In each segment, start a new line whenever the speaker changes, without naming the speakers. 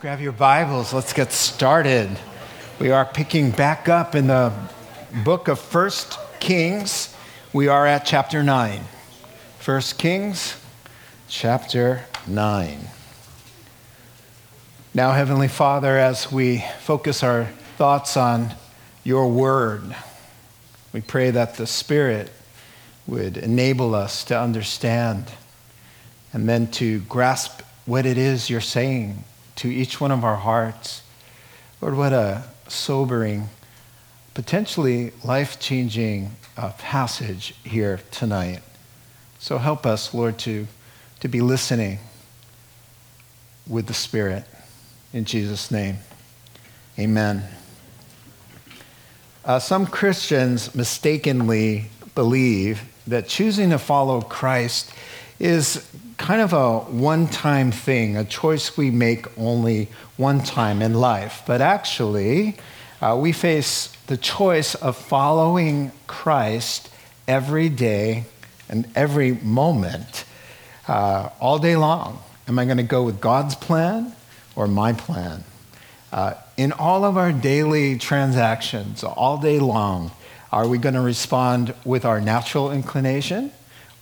Grab your Bibles, let's get started. We are picking back up in the book of First Kings. We are at chapter 9. First Kings, chapter 9. Now, Heavenly Father, as we focus our thoughts on your word, we pray that the Spirit would enable us to understand and then to grasp what it is you're saying to each one of our hearts. Lord, what a sobering, potentially life changing uh, passage here tonight. So help us, Lord, to, to be listening with the Spirit. In Jesus' name, amen. Uh, some Christians mistakenly believe that choosing to follow Christ is kind of a one time thing, a choice we make only one time in life. But actually, uh, we face the choice of following Christ every day and every moment, uh, all day long. Am I going to go with God's plan or my plan? Uh, in all of our daily transactions, all day long, are we going to respond with our natural inclination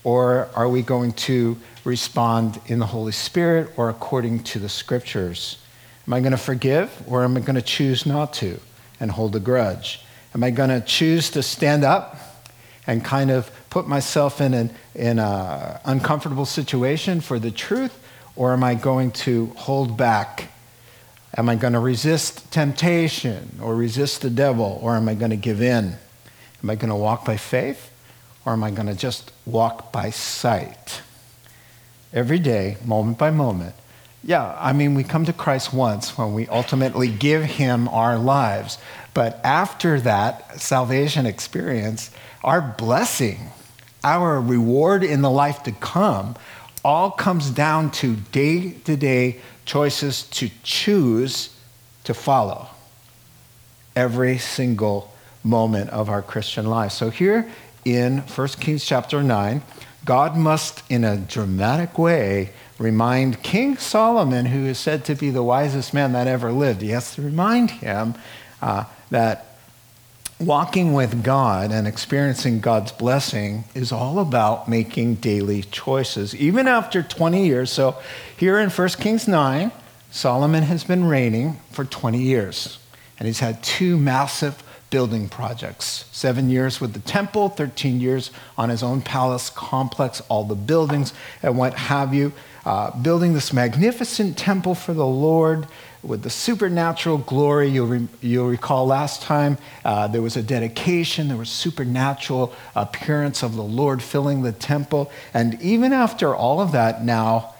or are we going to respond in the Holy Spirit or according to the scriptures? Am I going to forgive or am I going to choose not to and hold a grudge? Am I going to choose to stand up and kind of put myself in an in a uncomfortable situation for the truth or am I going to hold back? Am I going to resist temptation or resist the devil or am I going to give in? Am I going to walk by faith or am I going to just walk by sight? Every day, moment by moment. Yeah, I mean, we come to Christ once when we ultimately give Him our lives. But after that salvation experience, our blessing, our reward in the life to come, all comes down to day to day choices to choose to follow every single moment of our Christian life. So here in 1 Kings chapter 9, God must, in a dramatic way, remind King Solomon, who is said to be the wisest man that ever lived, he has to remind him uh, that walking with God and experiencing God's blessing is all about making daily choices, even after 20 years. So here in 1 Kings 9, Solomon has been reigning for 20 years, and he's had two massive building projects. Seven years with the temple, 13 years on his own palace complex, all the buildings and what have you. Uh, building this magnificent temple for the Lord with the supernatural glory. You'll, re- you'll recall last time uh, there was a dedication, there was supernatural appearance of the Lord filling the temple. And even after all of that, now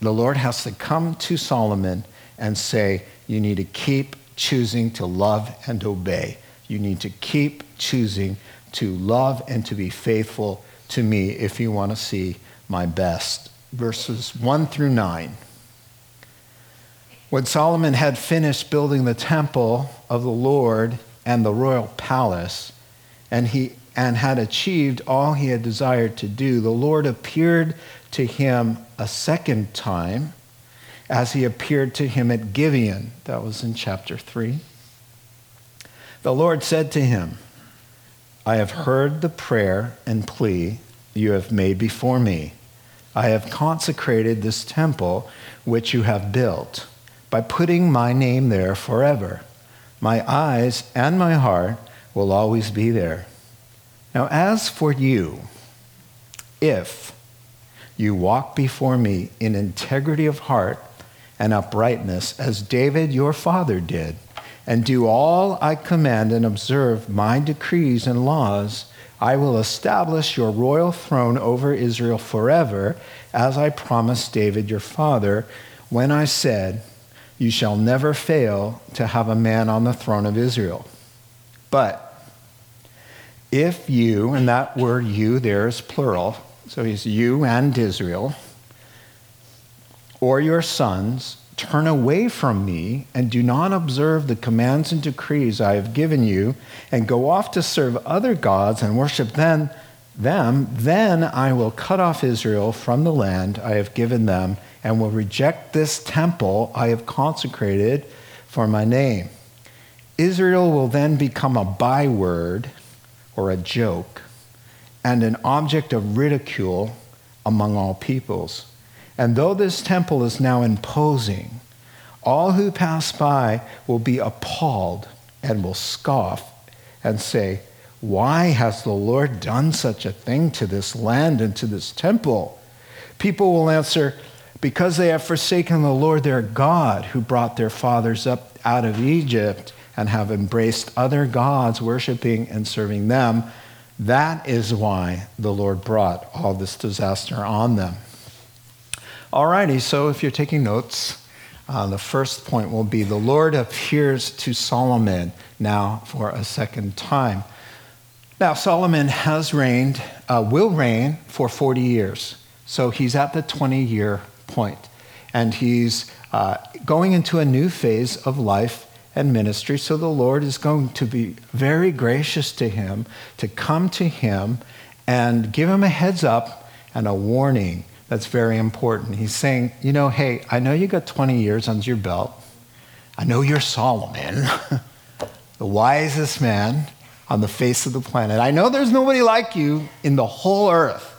the Lord has to come to Solomon and say, You need to keep choosing to love and obey. You need to keep choosing to love and to be faithful to me if you want to see my best. Verses 1 through 9. When Solomon had finished building the temple of the Lord and the royal palace, and he and had achieved all he had desired to do, the Lord appeared to him a second time as he appeared to him at Gibeon. That was in chapter 3. The Lord said to him, I have heard the prayer and plea you have made before me. I have consecrated this temple which you have built by putting my name there forever. My eyes and my heart will always be there. Now, as for you, if you walk before me in integrity of heart and uprightness, as David your father did, and do all I command and observe my decrees and laws, I will establish your royal throne over Israel forever, as I promised David your father when I said, You shall never fail to have a man on the throne of Israel. But if you, and that word you there is plural, so he's you and Israel, or your sons turn away from me and do not observe the commands and decrees I have given you, and go off to serve other gods and worship them, them, then I will cut off Israel from the land I have given them and will reject this temple I have consecrated for my name. Israel will then become a byword or a joke and an object of ridicule among all peoples. And though this temple is now imposing, all who pass by will be appalled and will scoff and say, Why has the Lord done such a thing to this land and to this temple? People will answer, Because they have forsaken the Lord their God, who brought their fathers up out of Egypt, and have embraced other gods, worshiping and serving them. That is why the Lord brought all this disaster on them. Alrighty, so if you're taking notes, uh, the first point will be the Lord appears to Solomon now for a second time. Now, Solomon has reigned, uh, will reign for 40 years. So he's at the 20 year point, and he's uh, going into a new phase of life and ministry. So the Lord is going to be very gracious to him, to come to him and give him a heads up and a warning that's very important. He's saying, you know, hey, I know you got 20 years under your belt. I know you're Solomon, the wisest man on the face of the planet. I know there's nobody like you in the whole earth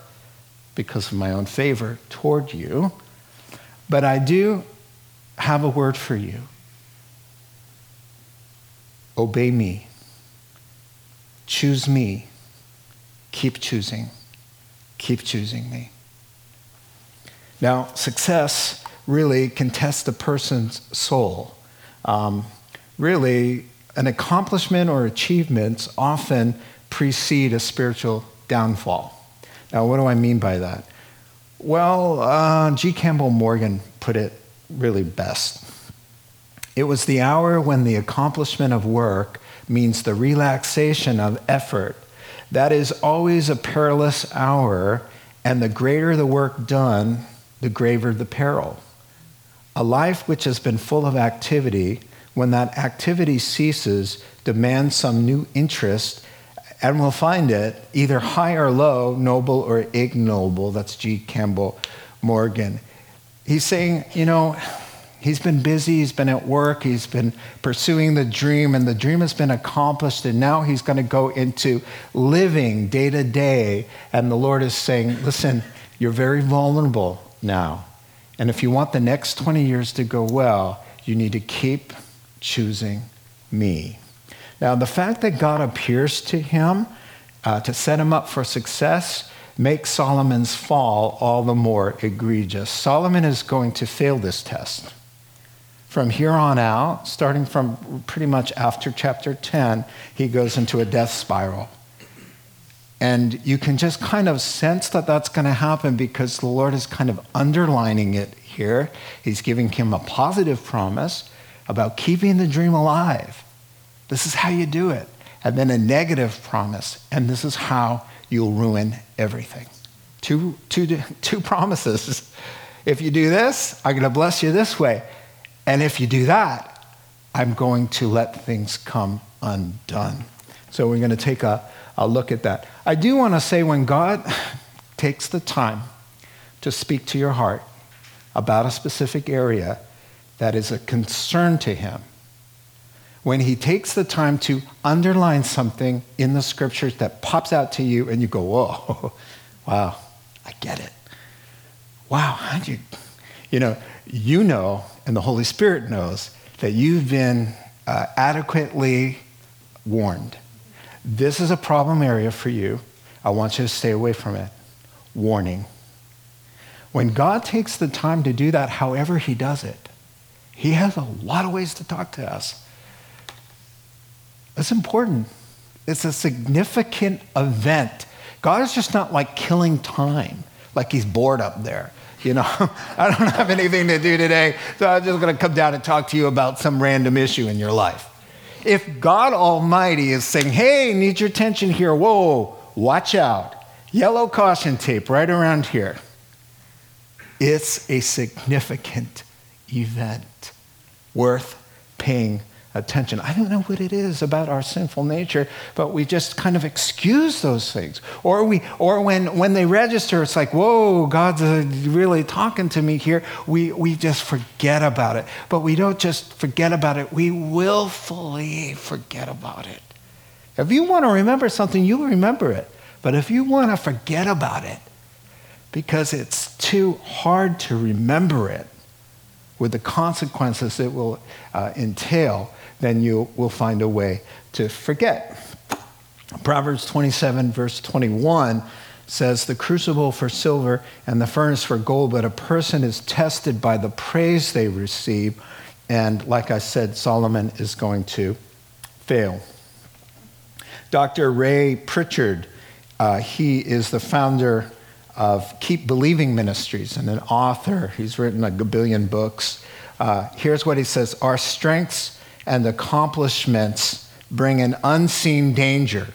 because of my own favor toward you. But I do have a word for you. Obey me. Choose me. Keep choosing. Keep choosing me. Now, success really can test a person's soul. Um, really, an accomplishment or achievements often precede a spiritual downfall. Now, what do I mean by that? Well, uh, G. Campbell Morgan put it really best. It was the hour when the accomplishment of work means the relaxation of effort. That is always a perilous hour, and the greater the work done, the graver the peril. A life which has been full of activity, when that activity ceases, demands some new interest and we'll find it either high or low, noble or ignoble. That's G. Campbell Morgan. He's saying, you know, he's been busy, he's been at work, he's been pursuing the dream, and the dream has been accomplished, and now he's going to go into living day to day. And the Lord is saying, listen, you're very vulnerable now. And if you want the next 20 years to go well, you need to keep choosing me. Now, the fact that God appears to him uh, to set him up for success makes Solomon's fall all the more egregious. Solomon is going to fail this test. From here on out, starting from pretty much after chapter 10, he goes into a death spiral. And you can just kind of sense that that's going to happen because the Lord is kind of underlining it here. He's giving him a positive promise about keeping the dream alive. This is how you do it. And then a negative promise, and this is how you'll ruin everything. Two, two, two promises. If you do this, I'm going to bless you this way. And if you do that, I'm going to let things come undone. So we're going to take a, a look at that. I do want to say when God takes the time to speak to your heart about a specific area that is a concern to Him, when He takes the time to underline something in the scriptures that pops out to you and you go, whoa, wow, I get it. Wow, how you, you know, you know, and the Holy Spirit knows that you've been uh, adequately warned this is a problem area for you. I want you to stay away from it. Warning. When God takes the time to do that, however He does it, He has a lot of ways to talk to us. It's important. It's a significant event. God is just not like killing time, like He's bored up there. You know, I don't have anything to do today, so I'm just going to come down and talk to you about some random issue in your life. If God Almighty is saying, hey, need your attention here, whoa, watch out, yellow caution tape right around here, it's a significant event worth paying attention. I don't know what it is about our sinful nature, but we just kind of excuse those things. Or we or when when they register, it's like, whoa, God's uh, really talking to me here. We we just forget about it. But we don't just forget about it, we willfully forget about it. If you want to remember something, you'll remember it. But if you want to forget about it, because it's too hard to remember it with the consequences it will uh, entail, then you will find a way to forget. Proverbs 27, verse 21 says, The crucible for silver and the furnace for gold, but a person is tested by the praise they receive. And like I said, Solomon is going to fail. Dr. Ray Pritchard, uh, he is the founder of Keep Believing Ministries and an author. He's written a billion books. Uh, here's what he says Our strengths and accomplishments bring an unseen danger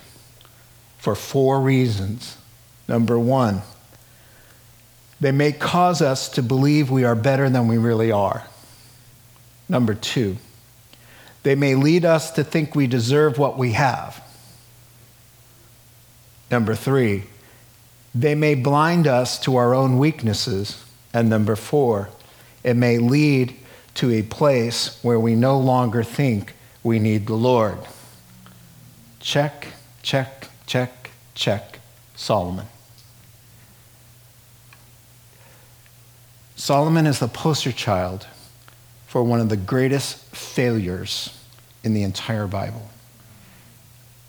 for four reasons. Number one, they may cause us to believe we are better than we really are. Number two, they may lead us to think we deserve what we have. Number three, they may blind us to our own weaknesses. And number four, it may lead to a place where we no longer think we need the Lord. Check, check, check, check, Solomon. Solomon is the poster child for one of the greatest failures in the entire Bible.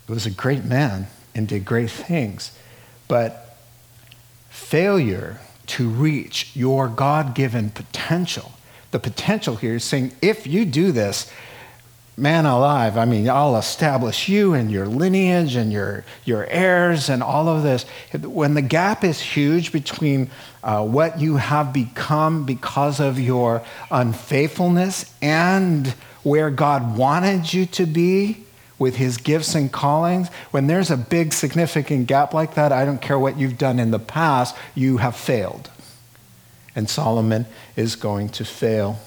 He was a great man and did great things, but failure to reach your God given potential the potential here is saying, if you do this, man alive, I mean, I'll establish you and your lineage and your, your heirs and all of this. When the gap is huge between uh, what you have become because of your unfaithfulness and where God wanted you to be with his gifts and callings, when there's a big significant gap like that, I don't care what you've done in the past, you have failed and Solomon is going to fail.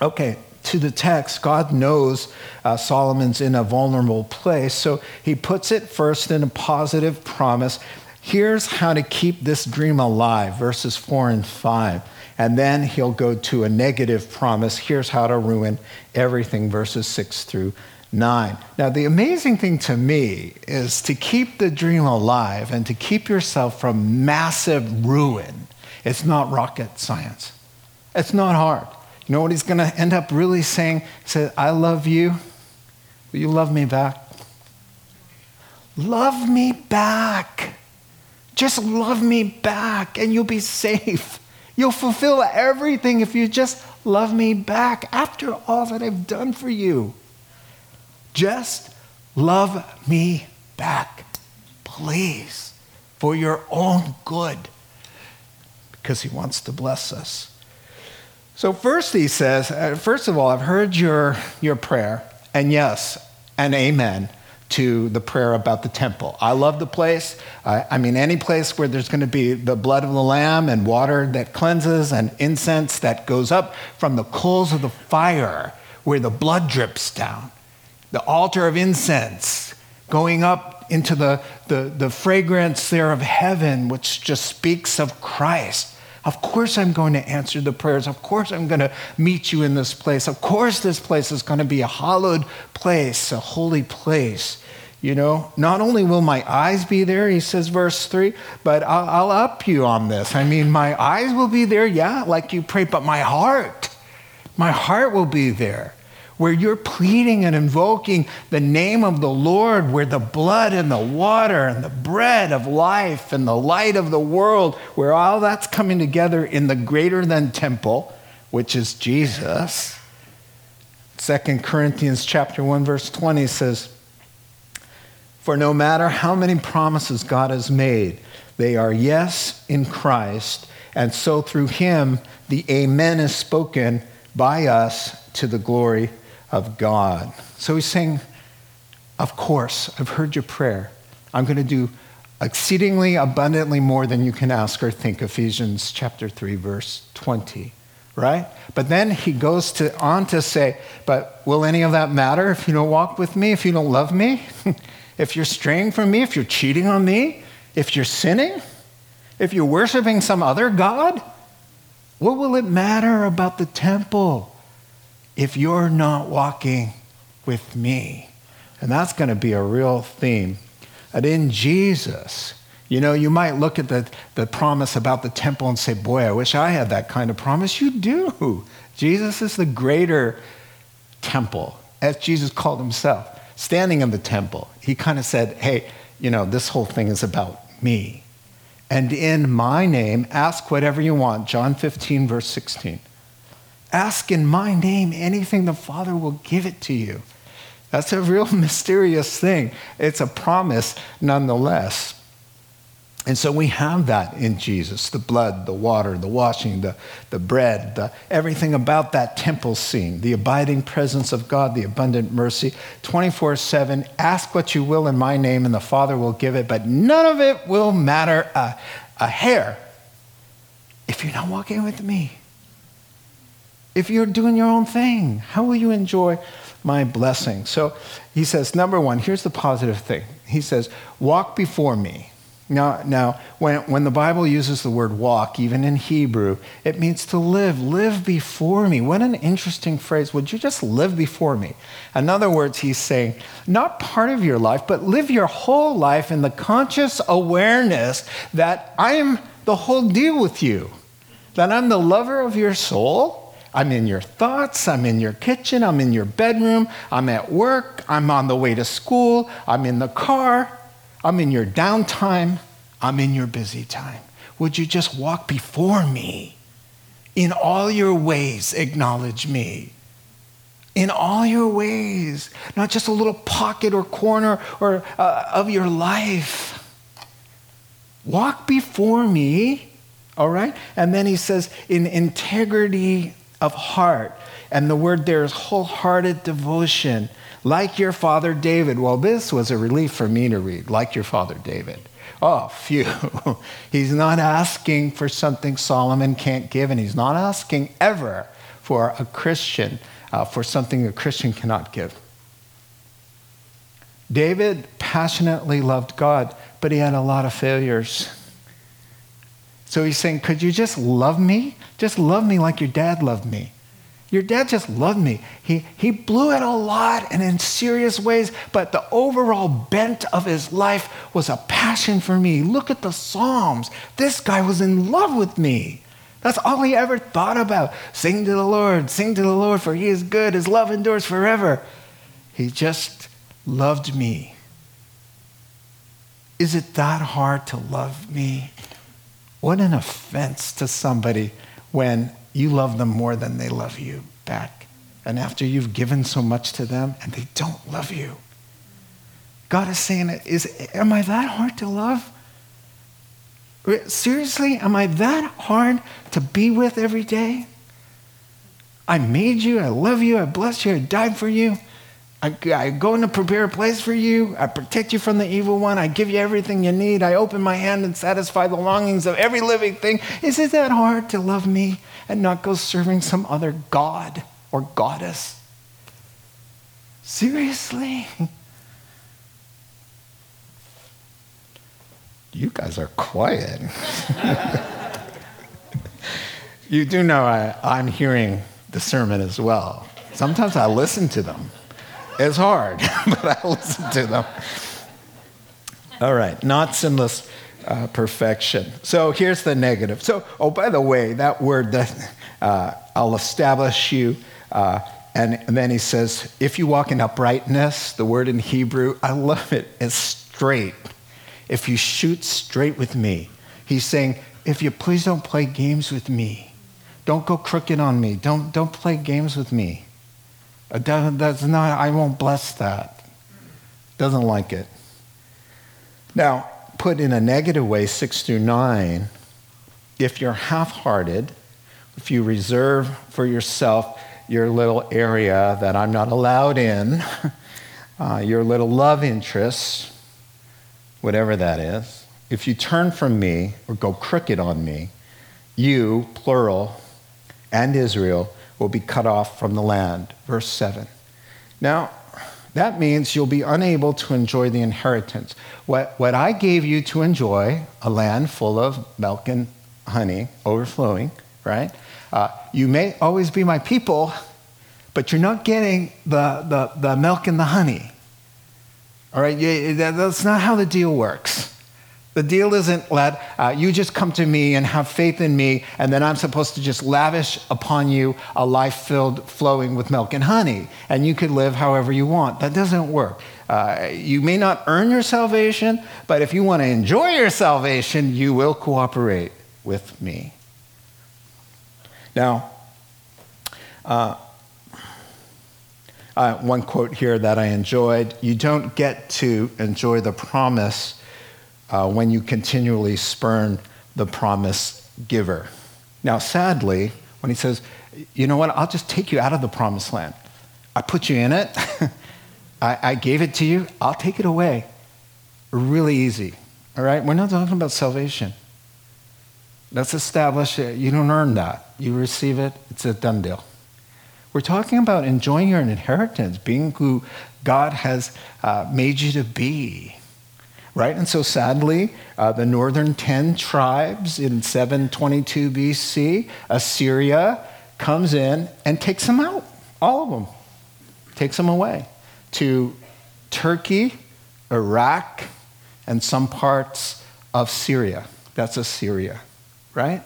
Okay, to the text, God knows uh, Solomon's in a vulnerable place, so he puts it first in a positive promise. Here's how to keep this dream alive, verses 4 and 5. And then he'll go to a negative promise. Here's how to ruin everything, verses 6 through 9. Now, the amazing thing to me is to keep the dream alive and to keep yourself from massive ruin it's not rocket science. It's not hard. You know what he's going to end up really saying? He said, I love you. Will you love me back? Love me back. Just love me back and you'll be safe. You'll fulfill everything if you just love me back after all that I've done for you. Just love me back, please, for your own good because he wants to bless us. So, first, he says, uh, first of all, I've heard your, your prayer, and yes, and amen to the prayer about the temple. I love the place. I, I mean, any place where there's going to be the blood of the lamb and water that cleanses and incense that goes up from the coals of the fire where the blood drips down, the altar of incense going up into the, the, the fragrance there of heaven, which just speaks of Christ. Of course, I'm going to answer the prayers. Of course, I'm going to meet you in this place. Of course, this place is going to be a hallowed place, a holy place. You know, not only will my eyes be there, he says, verse 3, but I'll, I'll up you on this. I mean, my eyes will be there, yeah, like you pray, but my heart, my heart will be there where you're pleading and invoking the name of the Lord, where the blood and the water and the bread of life and the light of the world, where all that's coming together in the greater than temple, which is Jesus. 2 Corinthians chapter 1 verse 20 says, "For no matter how many promises God has made, they are yes in Christ, and so through him the amen is spoken by us to the glory of God. So he's saying, Of course, I've heard your prayer. I'm going to do exceedingly abundantly more than you can ask or think. Ephesians chapter 3, verse 20. right? But then he goes to, on to say, But will any of that matter if you don't walk with me, if you don't love me? if you're straying from me, if you're cheating on me, if you're sinning, if you're worshiping some other God? What will it matter about the temple if you're not walking with me? And that's going to be a real theme. And in Jesus, you know, you might look at the, the promise about the temple and say, Boy, I wish I had that kind of promise. You do. Jesus is the greater temple, as Jesus called himself. Standing in the temple, he kind of said, Hey, you know, this whole thing is about me. And in my name, ask whatever you want. John 15, verse 16. Ask in my name anything the Father will give it to you. That's a real mysterious thing. It's a promise nonetheless. And so we have that in Jesus the blood, the water, the washing, the, the bread, the, everything about that temple scene, the abiding presence of God, the abundant mercy. 24 7, ask what you will in my name, and the Father will give it, but none of it will matter a, a hair if you're not walking with me. If you're doing your own thing, how will you enjoy my blessing? So he says, number one, here's the positive thing. He says, walk before me. Now, now when, when the Bible uses the word walk, even in Hebrew, it means to live. Live before me. What an interesting phrase. Would you just live before me? In other words, he's saying, not part of your life, but live your whole life in the conscious awareness that I am the whole deal with you, that I'm the lover of your soul. I'm in your thoughts. I'm in your kitchen. I'm in your bedroom. I'm at work. I'm on the way to school. I'm in the car. I'm in your downtime. I'm in your busy time. Would you just walk before me? In all your ways, acknowledge me. In all your ways, not just a little pocket or corner or uh, of your life. Walk before me, all right? And then he says, in integrity of heart. And the word there is wholehearted devotion like your father David. Well, this was a relief for me to read, like your father David. Oh, phew. he's not asking for something Solomon can't give, and he's not asking ever for a Christian, uh, for something a Christian cannot give. David passionately loved God, but he had a lot of failures. So he's saying, Could you just love me? Just love me like your dad loved me. Your dad just loved me. He, he blew it a lot and in serious ways, but the overall bent of his life was a passion for me. Look at the Psalms. This guy was in love with me. That's all he ever thought about. Sing to the Lord, sing to the Lord, for he is good. His love endures forever. He just loved me. Is it that hard to love me? What an offense to somebody when you love them more than they love you back. And after you've given so much to them and they don't love you, God is saying, is, Am I that hard to love? Seriously, am I that hard to be with every day? I made you, I love you, I bless you, I died for you. I, I go to prepare a place for you. I protect you from the evil one. I give you everything you need. I open my hand and satisfy the longings of every living thing. Is it that hard to love me and not go serving some other god or goddess? Seriously? You guys are quiet. you do know I, I'm hearing the sermon as well. Sometimes I listen to them. It's hard, but I listen to them. All right, not sinless uh, perfection. So here's the negative. So, oh, by the way, that word that uh, I'll establish you, uh, and, and, then he says, if you walk in uprightness, the word in Hebrew, I love it, is straight. If you shoot straight with me, he's saying, if you please don't play games with me, don't go crooked on me, don't, don't play games with me. That's not, I won't bless that. Doesn't like it. Now, put in a negative way, six through nine, if you're half hearted, if you reserve for yourself your little area that I'm not allowed in, uh, your little love interest, whatever that is, if you turn from me or go crooked on me, you, plural, and Israel will be cut off from the land. Verse 7. Now, that means you'll be unable to enjoy the inheritance. What, what I gave you to enjoy, a land full of milk and honey overflowing, right? Uh, you may always be my people, but you're not getting the, the, the milk and the honey. All right? That's not how the deal works. The deal isn't let uh, you just come to me and have faith in me, and then I'm supposed to just lavish upon you a life filled, flowing with milk and honey, and you could live however you want. That doesn't work. Uh, you may not earn your salvation, but if you want to enjoy your salvation, you will cooperate with me. Now, uh, uh, one quote here that I enjoyed you don't get to enjoy the promise uh, when you continually spurn the promise giver. Now, sadly, when he says, you know what, I'll just take you out of the promised land, I put you in it, I, I gave it to you, I'll take it away. Really easy. All right? We're not talking about salvation. Let's establish it. You don't earn that. You receive it, it's a done deal. We're talking about enjoying your inheritance, being who God has uh, made you to be right? And so sadly, uh, the northern 10 tribes in 722 BC, Assyria comes in and takes them out, all of them, takes them away to Turkey, Iraq, and some parts of Syria. That's Assyria, right?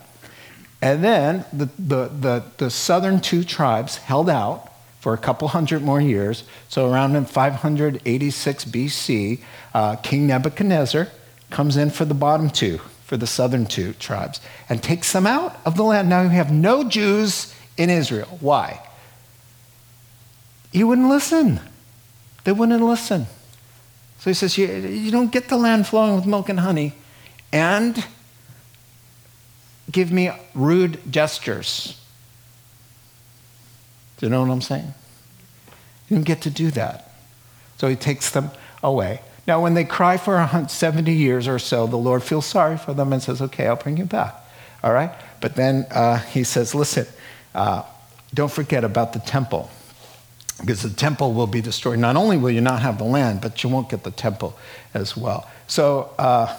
And then the, the, the, the southern two tribes held out for a couple hundred more years. So, around in 586 BC, uh, King Nebuchadnezzar comes in for the bottom two, for the southern two tribes, and takes them out of the land. Now you have no Jews in Israel. Why? He wouldn't listen. They wouldn't listen. So he says, You, you don't get the land flowing with milk and honey, and give me rude gestures. Do you know what I'm saying? You don't get to do that. So he takes them away. Now, when they cry for 70 years or so, the Lord feels sorry for them and says, Okay, I'll bring you back. All right? But then uh, he says, Listen, uh, don't forget about the temple. Because the temple will be destroyed. Not only will you not have the land, but you won't get the temple as well. So uh,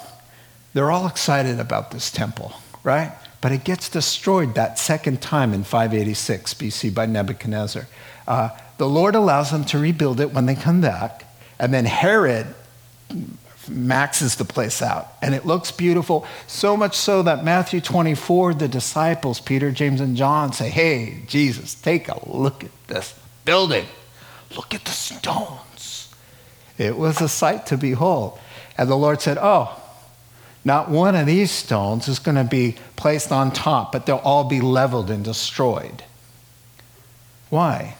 they're all excited about this temple, right? But it gets destroyed that second time in 586 BC by Nebuchadnezzar. Uh, the Lord allows them to rebuild it when they come back, and then Herod maxes the place out and it looks beautiful so much so that matthew 24 the disciples peter james and john say hey jesus take a look at this building. Look at the stones. It was a sight to behold. And the lord said oh not one of these stones is going to be placed on top, but they'll all be leveled and destroyed. Why?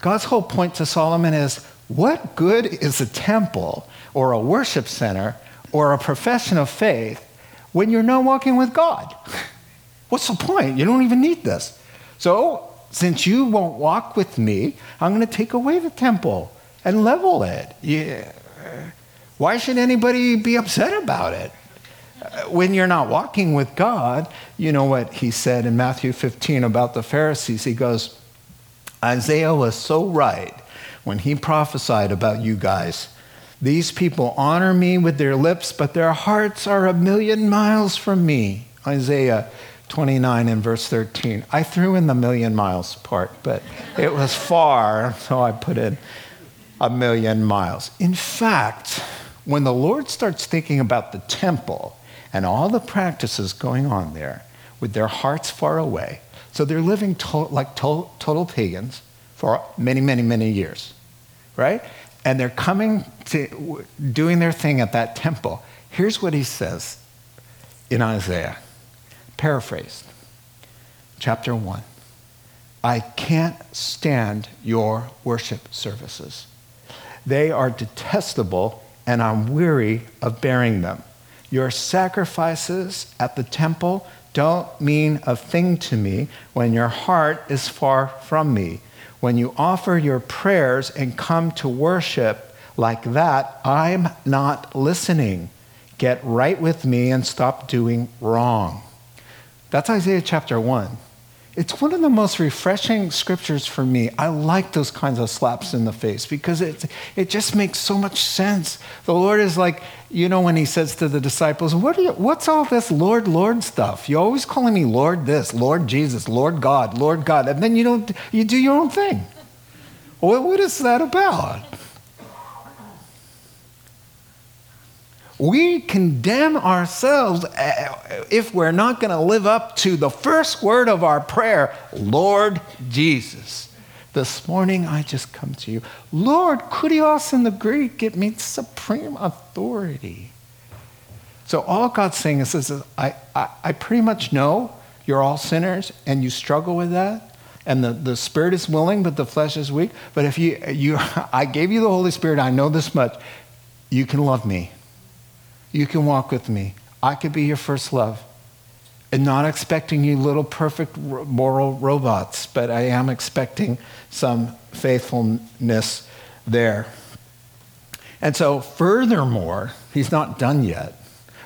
God's whole point to Solomon is what good is a temple or a worship center or a profession of faith when you're not walking with God? What's the point? You don't even need this. So, since you won't walk with me, I'm going to take away the temple and level it. Yeah. Why should anybody be upset about it? When you're not walking with God, you know what he said in Matthew 15 about the Pharisees? He goes, Isaiah was so right when he prophesied about you guys. These people honor me with their lips, but their hearts are a million miles from me. Isaiah 29 and verse 13. I threw in the million miles part, but it was far, so I put in a million miles. In fact, when the Lord starts thinking about the temple and all the practices going on there with their hearts far away, so they're living to- like to- total pagans for many, many, many years, right? And they're coming to doing their thing at that temple. Here's what he says in Isaiah, paraphrased, chapter 1. I can't stand your worship services. They are detestable and I'm weary of bearing them. Your sacrifices at the temple don't mean a thing to me when your heart is far from me. When you offer your prayers and come to worship like that, I'm not listening. Get right with me and stop doing wrong. That's Isaiah chapter 1. It's one of the most refreshing scriptures for me. I like those kinds of slaps in the face because it, it just makes so much sense. The Lord is like, you know, when he says to the disciples, what you, What's all this Lord, Lord stuff? You're always calling me Lord this, Lord Jesus, Lord God, Lord God, and then you don't, you do your own thing. What, what is that about? We condemn ourselves uh, if we're not going to live up to the first word of our prayer, Lord Jesus. This morning I just come to you. Lord, kurios in the Greek, it means supreme authority. So all God's saying is, is I, I, I pretty much know you're all sinners and you struggle with that. And the, the spirit is willing, but the flesh is weak. But if you, you, I gave you the Holy Spirit, I know this much, you can love me you can walk with me. I could be your first love. And not expecting you little perfect moral robots, but I am expecting some faithfulness there. And so, furthermore, he's not done yet.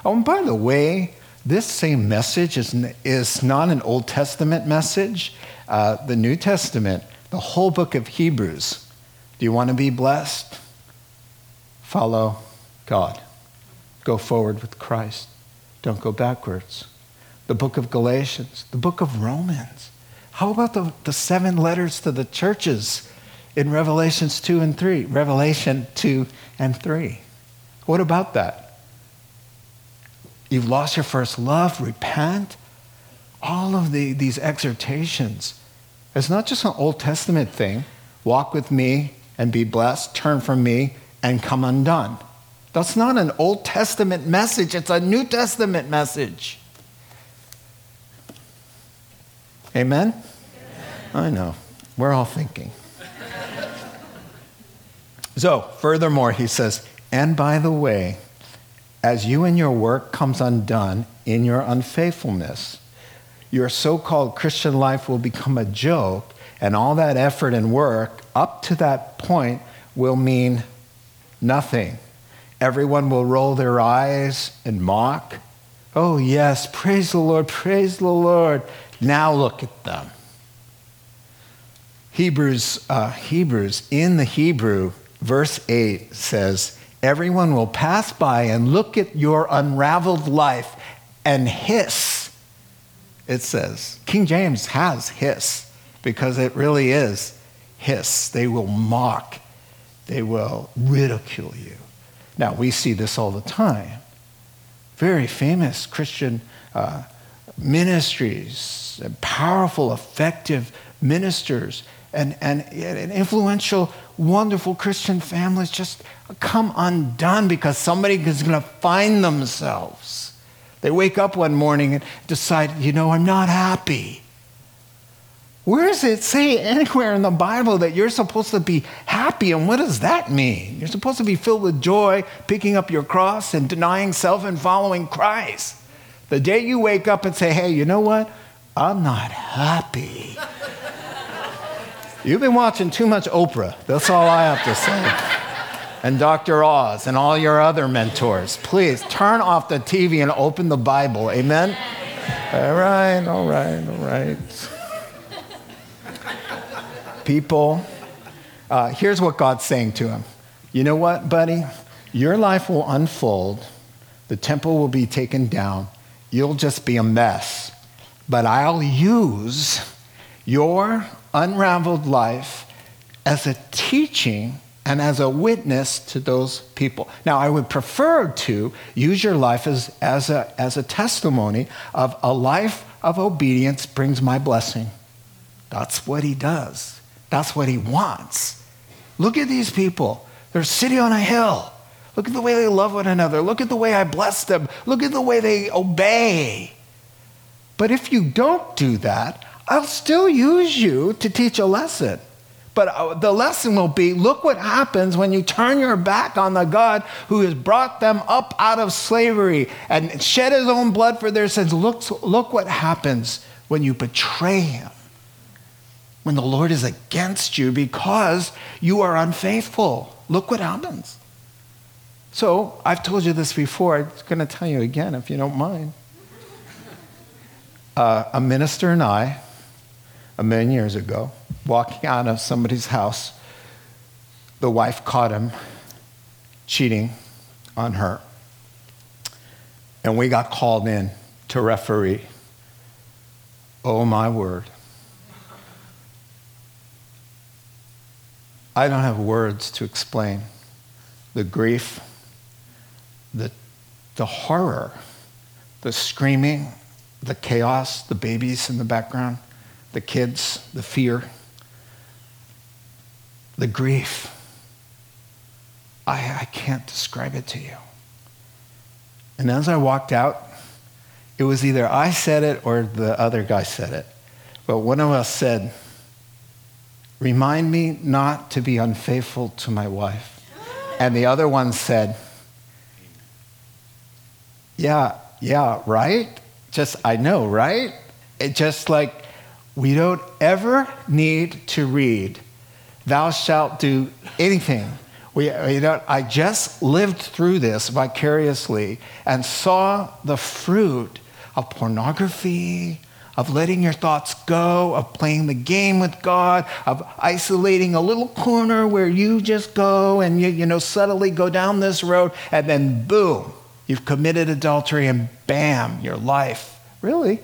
Oh, and by the way, this same message is, is not an Old Testament message. Uh, the New Testament, the whole book of Hebrews. Do you want to be blessed? Follow God. Go forward with Christ. Don't go backwards. The book of Galatians, the book of Romans. How about the, the seven letters to the churches in Revelations 2 and 3? Revelation 2 and 3. What about that? You've lost your first love, repent. All of the, these exhortations. It's not just an Old Testament thing walk with me and be blessed, turn from me and come undone. That's not an Old Testament message, it's a New Testament message. Amen? I know. We're all thinking. so, furthermore, he says, and by the way, as you and your work comes undone in your unfaithfulness, your so called Christian life will become a joke, and all that effort and work up to that point will mean nothing. Everyone will roll their eyes and mock. Oh, yes, praise the Lord, praise the Lord. Now look at them. Hebrews, uh, Hebrews, in the Hebrew, verse 8 says, Everyone will pass by and look at your unraveled life and hiss. It says, King James has hiss because it really is hiss. They will mock, they will ridicule you. Now, we see this all the time. Very famous Christian uh, ministries, powerful, effective ministers, and, and, and influential, wonderful Christian families just come undone because somebody is going to find themselves. They wake up one morning and decide, you know, I'm not happy. Where does it say anywhere in the Bible that you're supposed to be happy? And what does that mean? You're supposed to be filled with joy, picking up your cross and denying self and following Christ. The day you wake up and say, hey, you know what? I'm not happy. You've been watching too much Oprah. That's all I have to say. And Dr. Oz and all your other mentors. Please turn off the TV and open the Bible. Amen? All right, all right, all right people. Uh, here's what God's saying to him You know what, buddy? Your life will unfold, the temple will be taken down, you'll just be a mess. But I'll use your unraveled life as a teaching and as a witness to those people. Now, I would prefer to use your life as, as, a, as a testimony of a life of obedience brings my blessing. That's what he does. That's what he wants. Look at these people. They're sitting on a hill. Look at the way they love one another. Look at the way I bless them. Look at the way they obey. But if you don't do that, I'll still use you to teach a lesson. But uh, the lesson will be look what happens when you turn your back on the God who has brought them up out of slavery and shed his own blood for their sins. Look, look what happens when you betray him when the Lord is against you because you are unfaithful. Look what happens. So, I've told you this before. I'm going to tell you again if you don't mind. Uh, a minister and I a million years ago, walking out of somebody's house. The wife caught him cheating on her. And we got called in to referee. Oh, my word. I don't have words to explain the grief, the, the horror, the screaming, the chaos, the babies in the background, the kids, the fear, the grief. I, I can't describe it to you. And as I walked out, it was either I said it or the other guy said it. But one of us said, Remind me not to be unfaithful to my wife. And the other one said, Yeah, yeah, right? Just, I know, right? It just like, we don't ever need to read, Thou shalt do anything. We, you know, I just lived through this vicariously and saw the fruit of pornography, of letting your thoughts go, of playing the game with God, of isolating a little corner where you just go and you, you know subtly go down this road, and then boom, you've committed adultery, and bam, your life really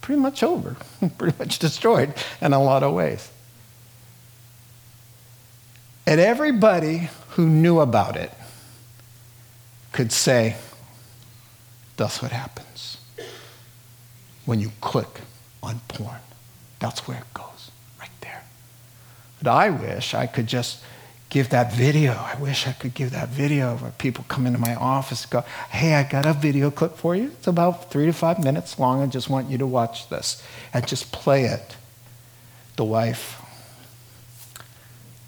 pretty much over, pretty much destroyed in a lot of ways. And everybody who knew about it could say, that's what happens when you click on porn. That's where it goes, right there. But I wish I could just give that video. I wish I could give that video where people come into my office and go, hey, I got a video clip for you. It's about three to five minutes long. I just want you to watch this and just play it. The wife,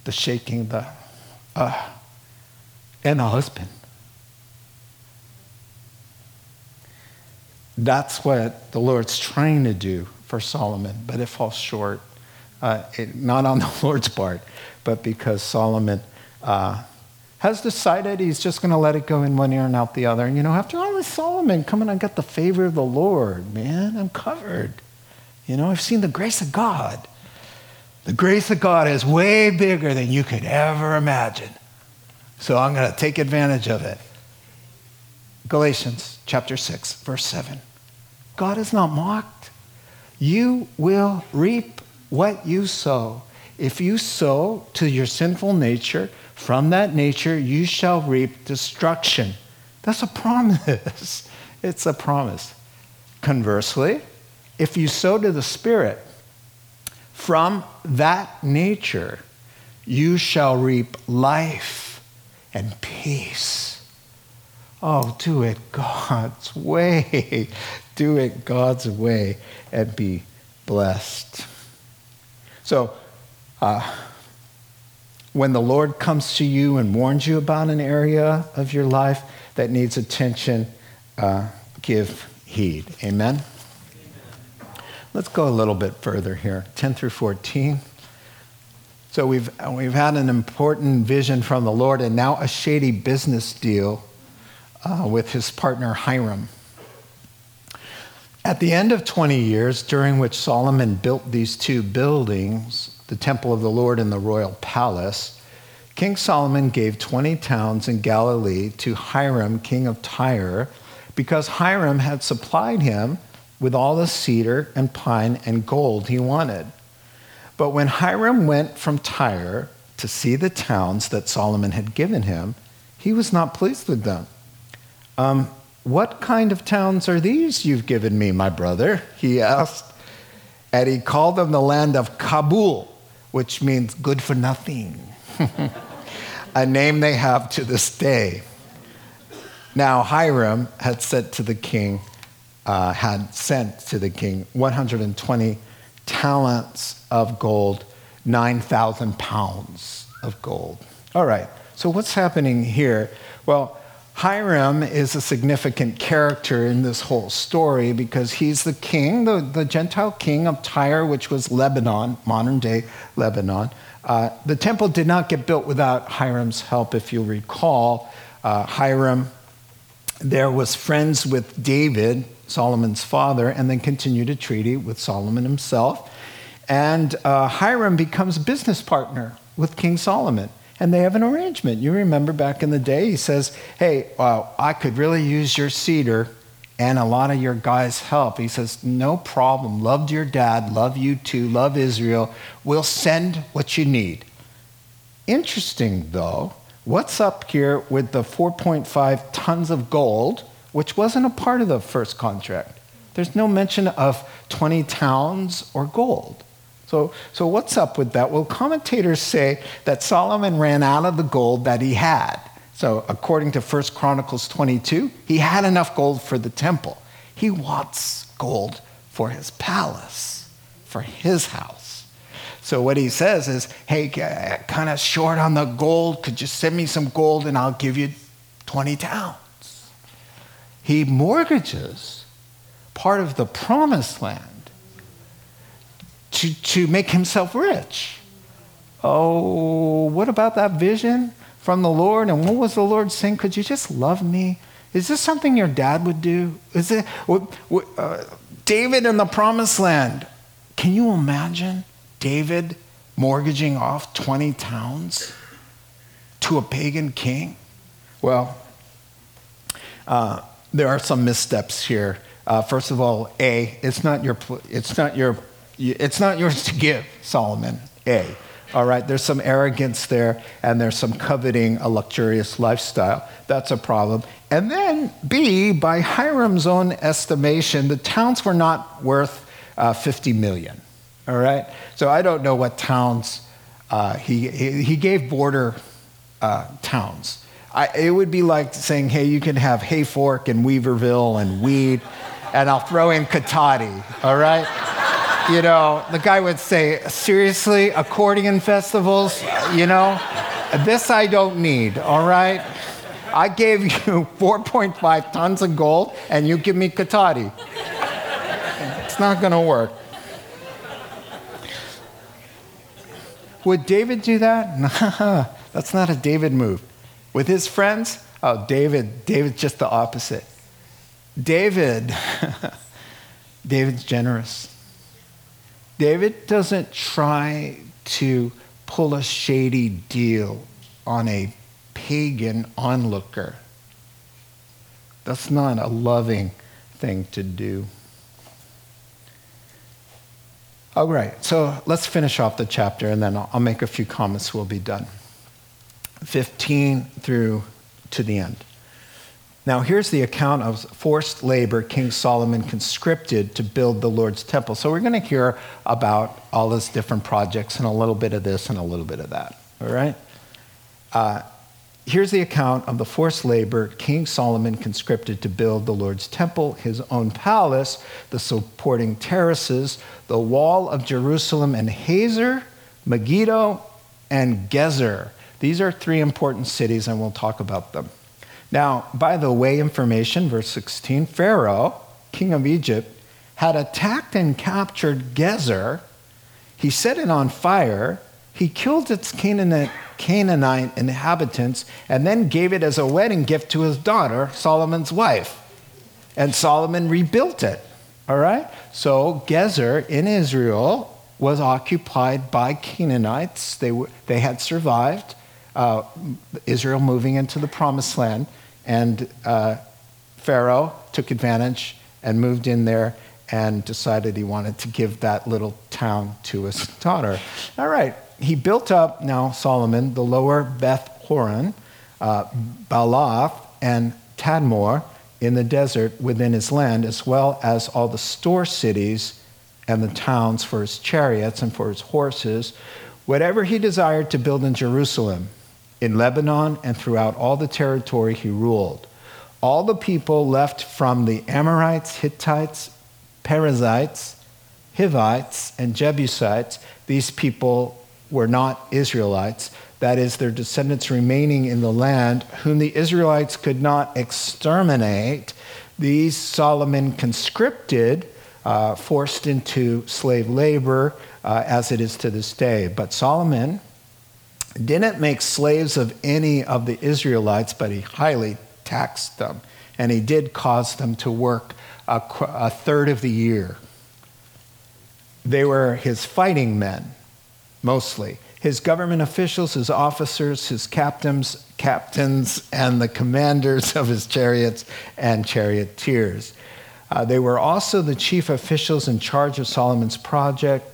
the shaking, the, uh, and the husband. That's what the Lord's trying to do for Solomon, but it falls short. Uh, it, not on the Lord's part, but because Solomon uh, has decided he's just going to let it go in one ear and out the other. And you know, after all, it's Solomon coming, I got the favor of the Lord, man. I'm covered. You know, I've seen the grace of God. The grace of God is way bigger than you could ever imagine. So I'm going to take advantage of it. Galatians chapter 6, verse 7. God is not mocked. You will reap what you sow. If you sow to your sinful nature, from that nature you shall reap destruction. That's a promise. It's a promise. Conversely, if you sow to the Spirit, from that nature you shall reap life and peace. Oh, do it God's way. Do it God's way and be blessed. So, uh, when the Lord comes to you and warns you about an area of your life that needs attention, uh, give heed. Amen? Let's go a little bit further here 10 through 14. So we've, we've had an important vision from the Lord and now a shady business deal uh, with his partner Hiram. At the end of 20 years, during which Solomon built these two buildings, the temple of the Lord and the royal palace, King Solomon gave 20 towns in Galilee to Hiram, king of Tyre, because Hiram had supplied him with all the cedar and pine and gold he wanted. But when Hiram went from Tyre to see the towns that Solomon had given him, he was not pleased with them. Um, what kind of towns are these you've given me, my brother? He asked. And he called them the land of Kabul, which means good for nothing, a name they have to this day. Now, Hiram had said to the king, uh, had sent to the king 120 talents of gold, 9,000 pounds of gold. All right, so what's happening here? Well, Hiram is a significant character in this whole story because he's the king, the, the Gentile king of Tyre, which was Lebanon, modern day Lebanon. Uh, the temple did not get built without Hiram's help, if you recall. Uh, Hiram there was friends with David, Solomon's father, and then continued a treaty with Solomon himself. And uh, Hiram becomes business partner with King Solomon. And they have an arrangement. You remember back in the day, he says, Hey, uh, I could really use your cedar and a lot of your guys' help. He says, No problem. Loved your dad, love you too, love Israel. We'll send what you need. Interesting, though, what's up here with the 4.5 tons of gold, which wasn't a part of the first contract? There's no mention of 20 towns or gold. So, so what's up with that? Well, commentators say that Solomon ran out of the gold that he had. So according to 1 Chronicles 22, he had enough gold for the temple. He wants gold for his palace, for his house. So what he says is, hey, kind of short on the gold. Could you send me some gold and I'll give you 20 towns? He mortgages part of the promised land to, to make himself rich. Oh, what about that vision from the Lord? And what was the Lord saying? Could you just love me? Is this something your dad would do? Is it uh, David in the promised land? Can you imagine David mortgaging off 20 towns to a pagan king? Well, uh, there are some missteps here. Uh, first of all, A, it's not your, it's not your it's not yours to give, Solomon. A. All right, there's some arrogance there, and there's some coveting a luxurious lifestyle. That's a problem. And then, B, by Hiram's own estimation, the towns were not worth uh, 50 million. All right? So I don't know what towns uh, he, he gave border uh, towns. I, it would be like saying, hey, you can have Hayfork and Weaverville and Weed, and I'll throw in Cotati. All right? You know, the guy would say, seriously, accordion festivals, you know, this I don't need, all right? I gave you 4.5 tons of gold and you give me Cotati. It's not going to work. Would David do that? That's not a David move. With his friends, oh, David, David's just the opposite. David, David's generous. David doesn't try to pull a shady deal on a pagan onlooker. That's not a loving thing to do. All right, so let's finish off the chapter and then I'll make a few comments. We'll be done. 15 through to the end. Now, here's the account of forced labor King Solomon conscripted to build the Lord's temple. So, we're going to hear about all these different projects and a little bit of this and a little bit of that. All right? Uh, here's the account of the forced labor King Solomon conscripted to build the Lord's temple, his own palace, the supporting terraces, the wall of Jerusalem, and Hazor, Megiddo, and Gezer. These are three important cities, and we'll talk about them. Now, by the way, information, verse 16 Pharaoh, king of Egypt, had attacked and captured Gezer. He set it on fire. He killed its Canaanite, inhabitants and then gave it as a wedding gift to his daughter, Solomon's wife. And Solomon rebuilt it. All right? So, Gezer in Israel was occupied by Canaanites. They, were, they had survived. Uh, Israel moving into the promised land. And uh, Pharaoh took advantage and moved in there and decided he wanted to give that little town to his daughter. All right, he built up now, Solomon, the lower Beth Horon, uh, Baalath, and Tadmor in the desert within his land, as well as all the store cities and the towns for his chariots and for his horses, whatever he desired to build in Jerusalem in Lebanon and throughout all the territory he ruled. All the people left from the Amorites, Hittites, Perizzites, Hivites, and Jebusites, these people were not Israelites. That is, their descendants remaining in the land, whom the Israelites could not exterminate. These Solomon conscripted, uh, forced into slave labor, uh, as it is to this day. But Solomon, didn't make slaves of any of the Israelites, but he highly taxed them. And he did cause them to work a, a third of the year. They were his fighting men, mostly. His government officials, his officers, his captains, captains, and the commanders of his chariots and charioteers. Uh, they were also the chief officials in charge of Solomon's projects,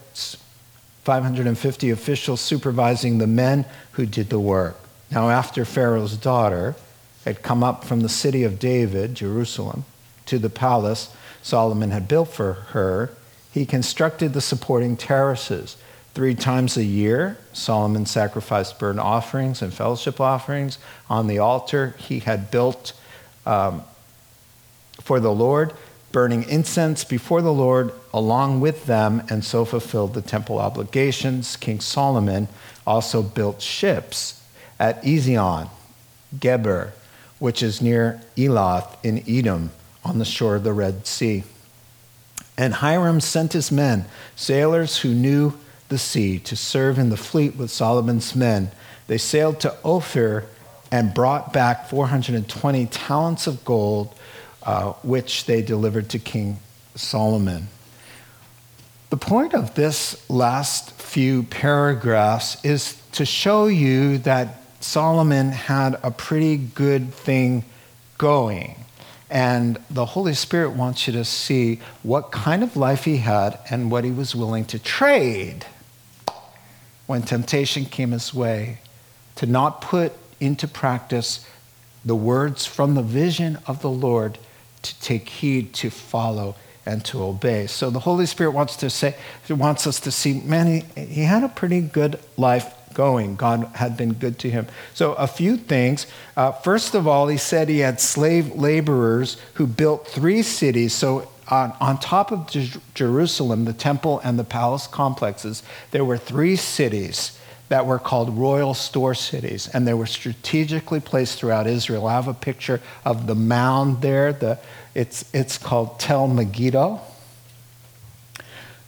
550 officials supervising the men who did the work. Now, after Pharaoh's daughter had come up from the city of David, Jerusalem, to the palace Solomon had built for her, he constructed the supporting terraces. Three times a year, Solomon sacrificed burnt offerings and fellowship offerings on the altar he had built um, for the Lord burning incense before the Lord along with them, and so fulfilled the temple obligations. King Solomon also built ships at Ezion, Geber, which is near Elath in Edom, on the shore of the Red Sea. And Hiram sent his men, sailors who knew the sea, to serve in the fleet with Solomon's men. They sailed to Ophir and brought back 420 talents of gold uh, which they delivered to King Solomon. The point of this last few paragraphs is to show you that Solomon had a pretty good thing going. And the Holy Spirit wants you to see what kind of life he had and what he was willing to trade when temptation came his way to not put into practice the words from the vision of the Lord to take heed, to follow, and to obey. So the Holy Spirit wants to say, wants us to see, man, he, he had a pretty good life going. God had been good to him. So a few things. Uh, first of all, he said he had slave laborers who built three cities. So on, on top of Jerusalem, the temple and the palace complexes, there were three cities that were called royal store cities, and they were strategically placed throughout Israel. I have a picture of the mound there. The, it's, it's called Tel Megiddo.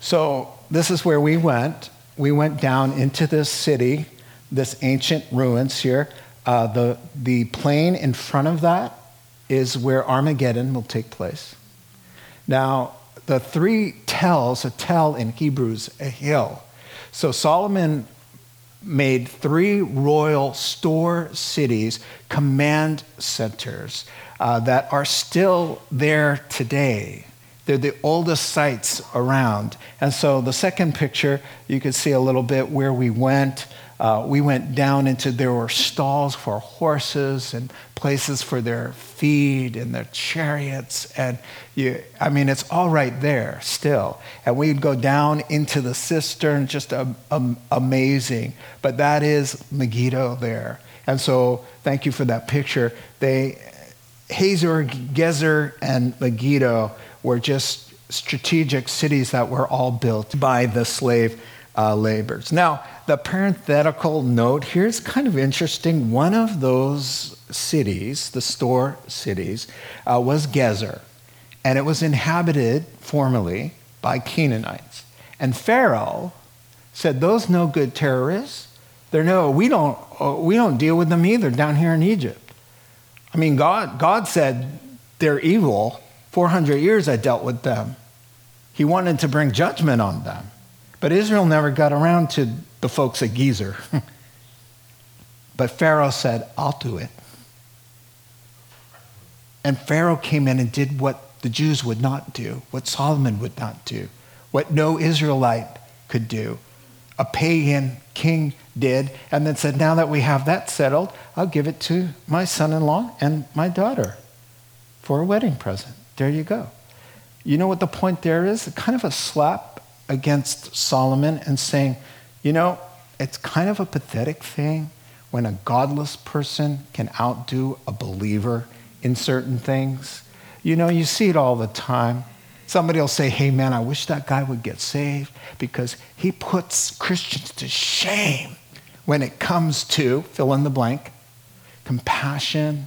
So, this is where we went. We went down into this city, this ancient ruins here. Uh, the, the plain in front of that is where Armageddon will take place. Now, the three tells, a tell in Hebrew is a hill. So Solomon made three royal store cities command centers uh, that are still there today. They're the oldest sites around. And so the second picture, you can see a little bit where we went. Uh, we went down into, there were stalls for horses and places for their feed and their chariots. And you, I mean, it's all right there still. And we'd go down into the cistern, just a, a, amazing. But that is Megiddo there. And so thank you for that picture. They, Hazor, Gezer, and Megiddo were just strategic cities that were all built by the slave uh, laborers. Now, the parenthetical note here is kind of interesting. One of those cities, the store cities, uh, was Gezer, and it was inhabited formerly by Canaanites. And Pharaoh said, "Those no good terrorists. They're no. We don't. Uh, we don't deal with them either down here in Egypt. I mean, God. God said they're evil. 400 years I dealt with them. He wanted to bring judgment on them, but Israel never got around to the folks at Gezer. but Pharaoh said, I'll do it. And Pharaoh came in and did what the Jews would not do, what Solomon would not do, what no Israelite could do. A pagan king did, and then said, Now that we have that settled, I'll give it to my son in law and my daughter for a wedding present. There you go. You know what the point there is? Kind of a slap against Solomon and saying, you know, it's kind of a pathetic thing when a godless person can outdo a believer in certain things. You know, you see it all the time. Somebody will say, hey, man, I wish that guy would get saved because he puts Christians to shame when it comes to fill in the blank compassion,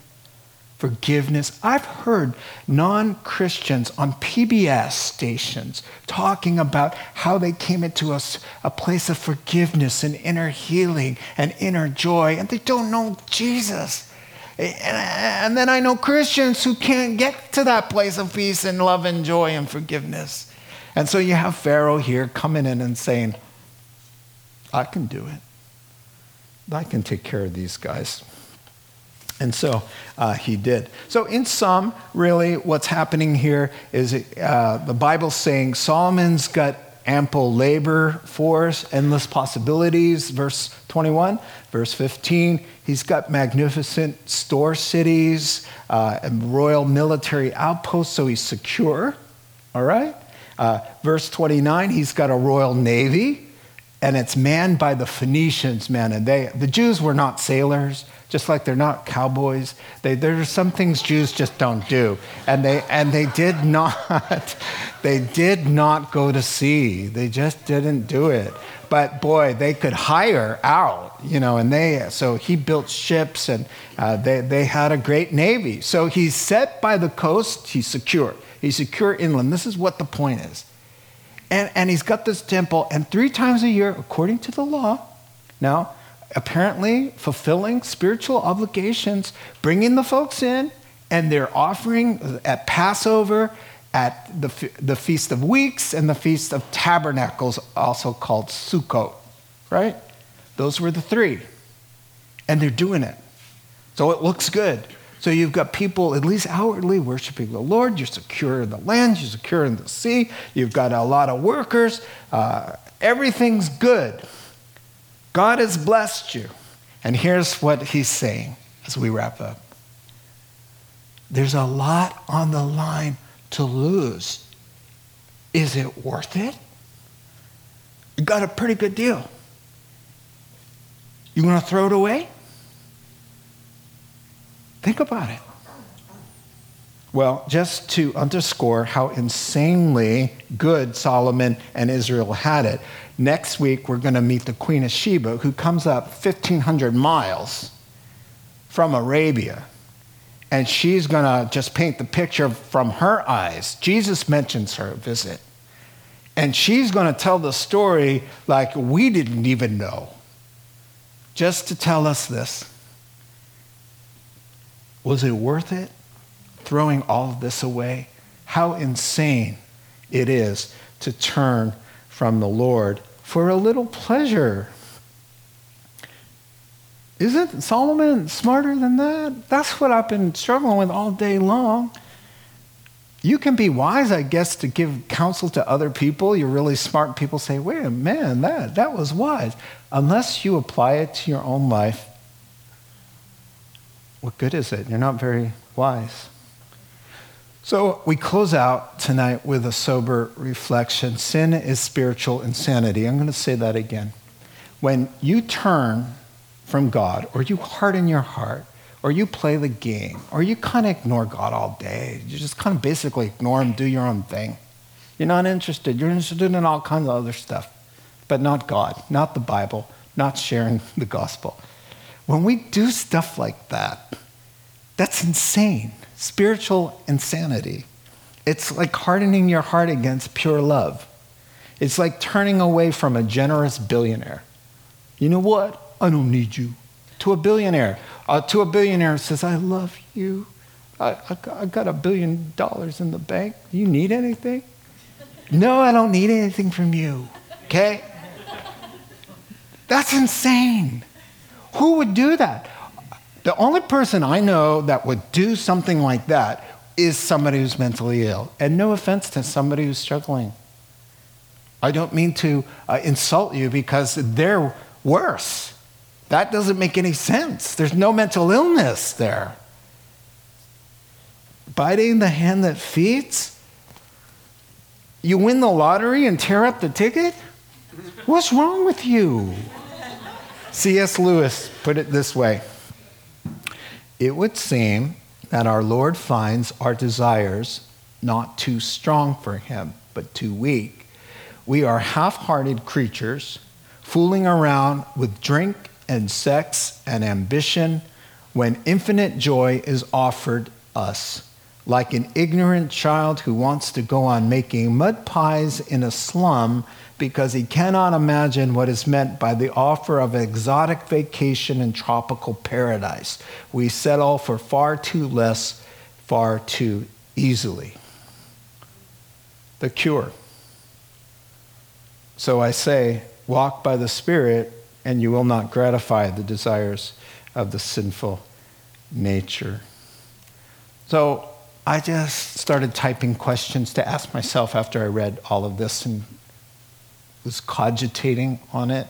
forgiveness. I've heard non Christians on PBS stations talking about how they came into a, a place of forgiveness and inner healing and inner joy, and they don't know Jesus. And then I know Christians who can't get to that place of peace and love and joy and forgiveness. And so you have Pharaoh here coming in and saying, I can do it. I can take care of these guys. And so uh, he did. So, in sum, really, what's happening here is uh, the Bible's saying Solomon's got ample labor force, endless possibilities, verse 21. Verse 15, he's got magnificent store cities uh, and royal military outposts, so he's secure. All right? Uh, verse 29, he's got a royal navy, and it's manned by the Phoenicians, man. And they, the Jews were not sailors just like they're not cowboys. They, there are some things Jews just don't do. And they, and they did not, they did not go to sea. They just didn't do it. But boy, they could hire out, you know, and they, so he built ships and uh, they, they had a great navy. So he's set by the coast, he's secure. He's secure inland. This is what the point is. And, and he's got this temple, and three times a year, according to the law, now, apparently fulfilling spiritual obligations, bringing the folks in, and they're offering at Passover, at the, the Feast of Weeks, and the Feast of Tabernacles, also called Sukkot, right? Those were the three. And they're doing it. So it looks good. So you've got people, at least outwardly, worshiping the Lord. You're secure in the land, you're secure in the sea. You've got a lot of workers. Uh, everything's good. God has blessed you. And here's what he's saying as we wrap up there's a lot on the line to lose. Is it worth it? You got a pretty good deal. You want to throw it away? Think about it. Well, just to underscore how insanely good Solomon and Israel had it, Next week, we're going to meet the Queen of Sheba, who comes up 1,500 miles from Arabia. And she's going to just paint the picture from her eyes. Jesus mentions her visit. And she's going to tell the story like we didn't even know, just to tell us this. Was it worth it? Throwing all of this away? How insane it is to turn from the Lord for a little pleasure. Isn't Solomon smarter than that? That's what I've been struggling with all day long. You can be wise, I guess, to give counsel to other people. You're really smart people say, wait, man, that, that was wise. Unless you apply it to your own life, what good is it? You're not very wise. So we close out tonight with a sober reflection. Sin is spiritual insanity. I'm going to say that again. When you turn from God, or you harden your heart, or you play the game, or you kind of ignore God all day, you just kind of basically ignore Him, do your own thing. You're not interested. You're interested in all kinds of other stuff, but not God, not the Bible, not sharing the gospel. When we do stuff like that, that's insane spiritual insanity. It's like hardening your heart against pure love. It's like turning away from a generous billionaire. You know what? I don't need you. To a billionaire. Uh, to a billionaire who says, I love you. I, I, I got a billion dollars in the bank. Do you need anything? no, I don't need anything from you. Okay? That's insane. Who would do that? The only person I know that would do something like that is somebody who's mentally ill. And no offense to somebody who's struggling. I don't mean to uh, insult you because they're worse. That doesn't make any sense. There's no mental illness there. Biting the hand that feeds? You win the lottery and tear up the ticket? What's wrong with you? C.S. Lewis put it this way it would seem that our Lord finds our desires not too strong for him, but too weak. We are half hearted creatures fooling around with drink and sex and ambition when infinite joy is offered us. Like an ignorant child who wants to go on making mud pies in a slum because he cannot imagine what is meant by the offer of exotic vacation in tropical paradise. We settle for far too less, far too easily. The cure So I say, walk by the Spirit, and you will not gratify the desires of the sinful nature. So I just started typing questions to ask myself after I read all of this and was cogitating on it.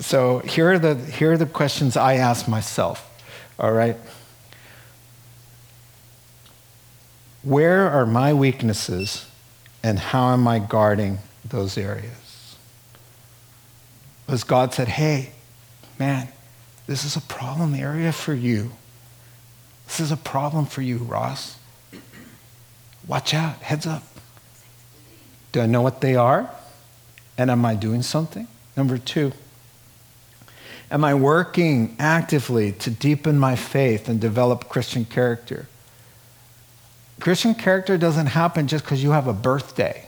So here are the, here are the questions I ask myself, all right? Where are my weaknesses and how am I guarding those areas? Because God said, hey, man, this is a problem area for you. This is a problem for you, Ross. Watch out, heads up. Do I know what they are? And am I doing something? Number two, am I working actively to deepen my faith and develop Christian character? Christian character doesn't happen just because you have a birthday.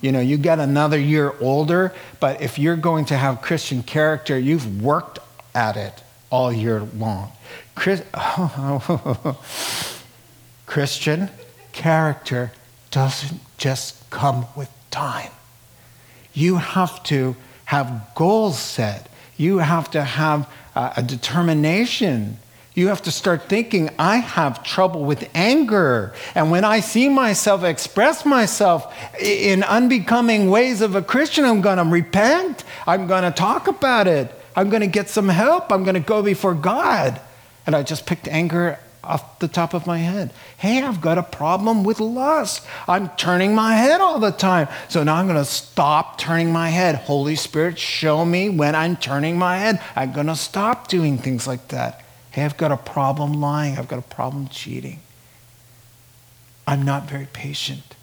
You know, you get another year older, but if you're going to have Christian character, you've worked at it all year long. Chris, Christian character doesn't just come with time. You have to have goals set. You have to have a determination you have to start thinking, I have trouble with anger. And when I see myself express myself in unbecoming ways of a Christian, I'm going to repent. I'm going to talk about it. I'm going to get some help. I'm going to go before God. And I just picked anger off the top of my head. Hey, I've got a problem with lust. I'm turning my head all the time. So now I'm going to stop turning my head. Holy Spirit, show me when I'm turning my head. I'm going to stop doing things like that. Hey, I've got a problem lying. I've got a problem cheating. I'm not very patient.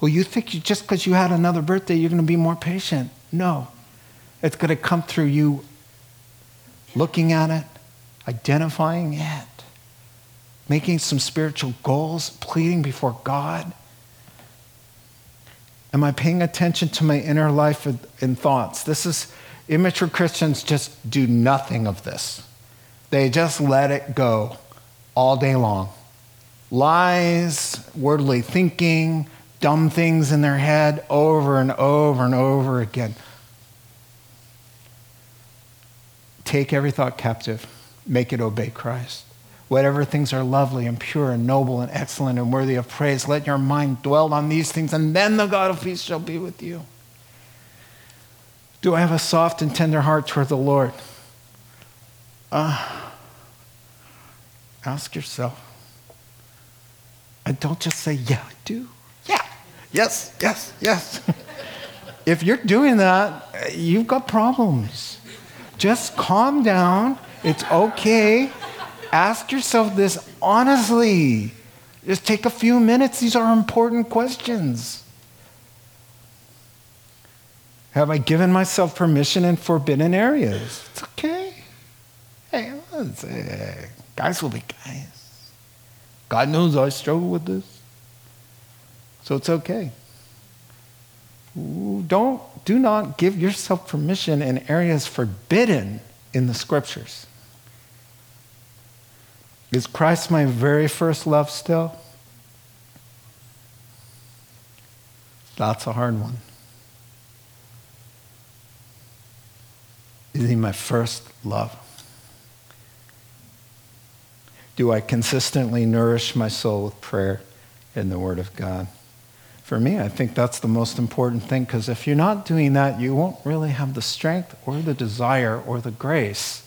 Well, you think you, just because you had another birthday, you're going to be more patient. No. It's going to come through you looking at it, identifying it, making some spiritual goals, pleading before God. Am I paying attention to my inner life and thoughts? This is, immature Christians just do nothing of this. They just let it go all day long. Lies, worldly thinking, dumb things in their head over and over and over again. Take every thought captive, make it obey Christ. Whatever things are lovely and pure and noble and excellent and worthy of praise, let your mind dwell on these things, and then the God of peace shall be with you. Do I have a soft and tender heart toward the Lord? Uh, ask yourself. And don't just say, yeah, I do. Yeah, yes, yes, yes. if you're doing that, you've got problems. Just calm down. It's okay. Ask yourself this honestly. Just take a few minutes. These are important questions. Have I given myself permission in forbidden areas? It's okay. Hey, uh, guys will be guys. God knows I struggle with this. So it's okay. Don't, do not give yourself permission in areas forbidden in the scriptures. Is Christ my very first love still? That's a hard one. Is he my first love? Do I consistently nourish my soul with prayer and the Word of God? For me, I think that's the most important thing because if you're not doing that, you won't really have the strength or the desire or the grace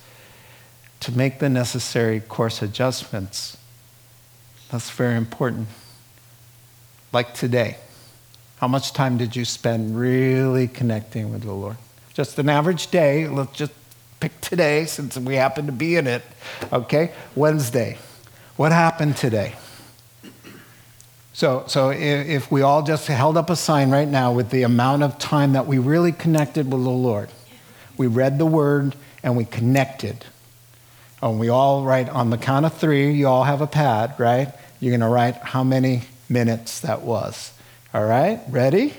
to make the necessary course adjustments. That's very important. Like today, how much time did you spend really connecting with the Lord? Just an average day, let's just pick today since we happen to be in it. Okay? Wednesday. What happened today? So, so if we all just held up a sign right now with the amount of time that we really connected with the Lord, we read the word and we connected. And we all write on the count of three, you all have a pad, right? You're going to write how many minutes that was. All right? Ready?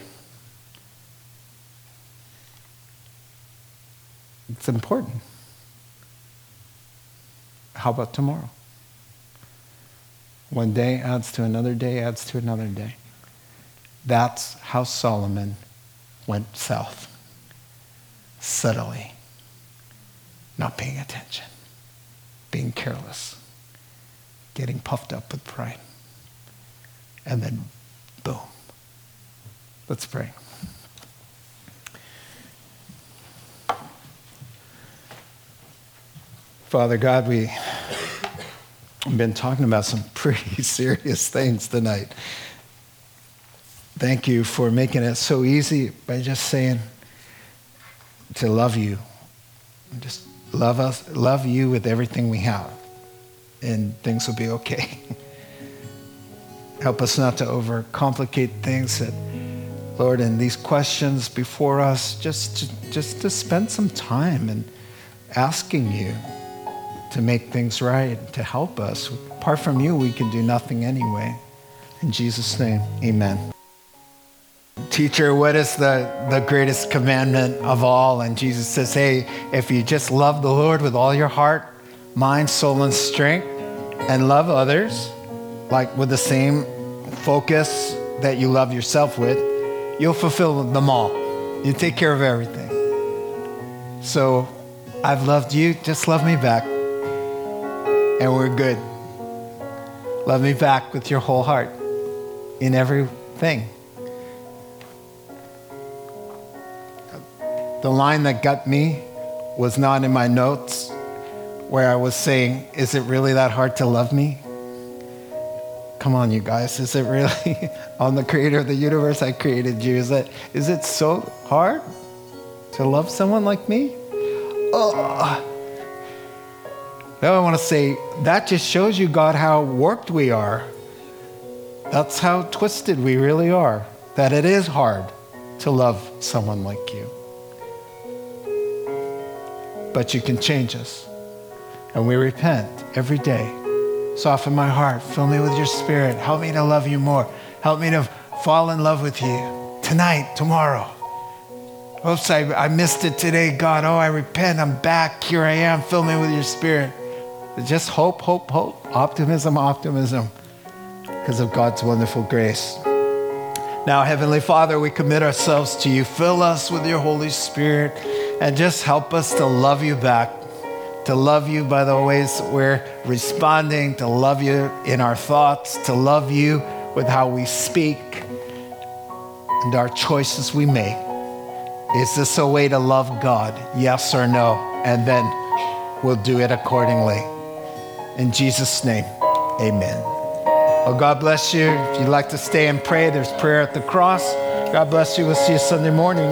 It's important. How about tomorrow? One day adds to another day, adds to another day. That's how Solomon went south. subtly, not paying attention, being careless, getting puffed up with pride. And then, boom. Let's pray. Father God, we We've been talking about some pretty serious things tonight. Thank you for making it so easy by just saying to love you. Just love us, love you with everything we have, and things will be okay. Help us not to overcomplicate things that, Lord, in these questions before us, just to, just to spend some time and asking you to make things right, to help us. Apart from you, we can do nothing anyway. In Jesus' name, amen. Teacher, what is the, the greatest commandment of all? And Jesus says, Hey, if you just love the Lord with all your heart, mind, soul, and strength, and love others, like with the same focus that you love yourself with, you'll fulfill them all. You take care of everything. So I've loved you, just love me back and we're good. Love me back with your whole heart in everything. The line that got me was not in my notes where I was saying, Is it really that hard to love me? Come on, you guys. Is it really? On the creator of the universe, I created you. Is it, is it so hard to love someone like me? Oh, now I want to say that just shows you, God, how warped we are. That's how twisted we really are. That it is hard to love someone like you. But you can change us. And we repent every day. Soften my heart. Fill me with your spirit. Help me to love you more. Help me to fall in love with you tonight, tomorrow. Oops, I, I missed it today, God. Oh, I repent. I'm back. Here I am. Fill me with your spirit. Just hope, hope, hope. Optimism, optimism. Because of God's wonderful grace. Now, Heavenly Father, we commit ourselves to you. Fill us with your Holy Spirit and just help us to love you back, to love you by the ways we're responding, to love you in our thoughts, to love you with how we speak and our choices we make. Is this a way to love God? Yes or no? And then we'll do it accordingly. In Jesus' name, amen. Well, God bless you. If you'd like to stay and pray, there's prayer at the cross. God bless you. We'll see you Sunday morning.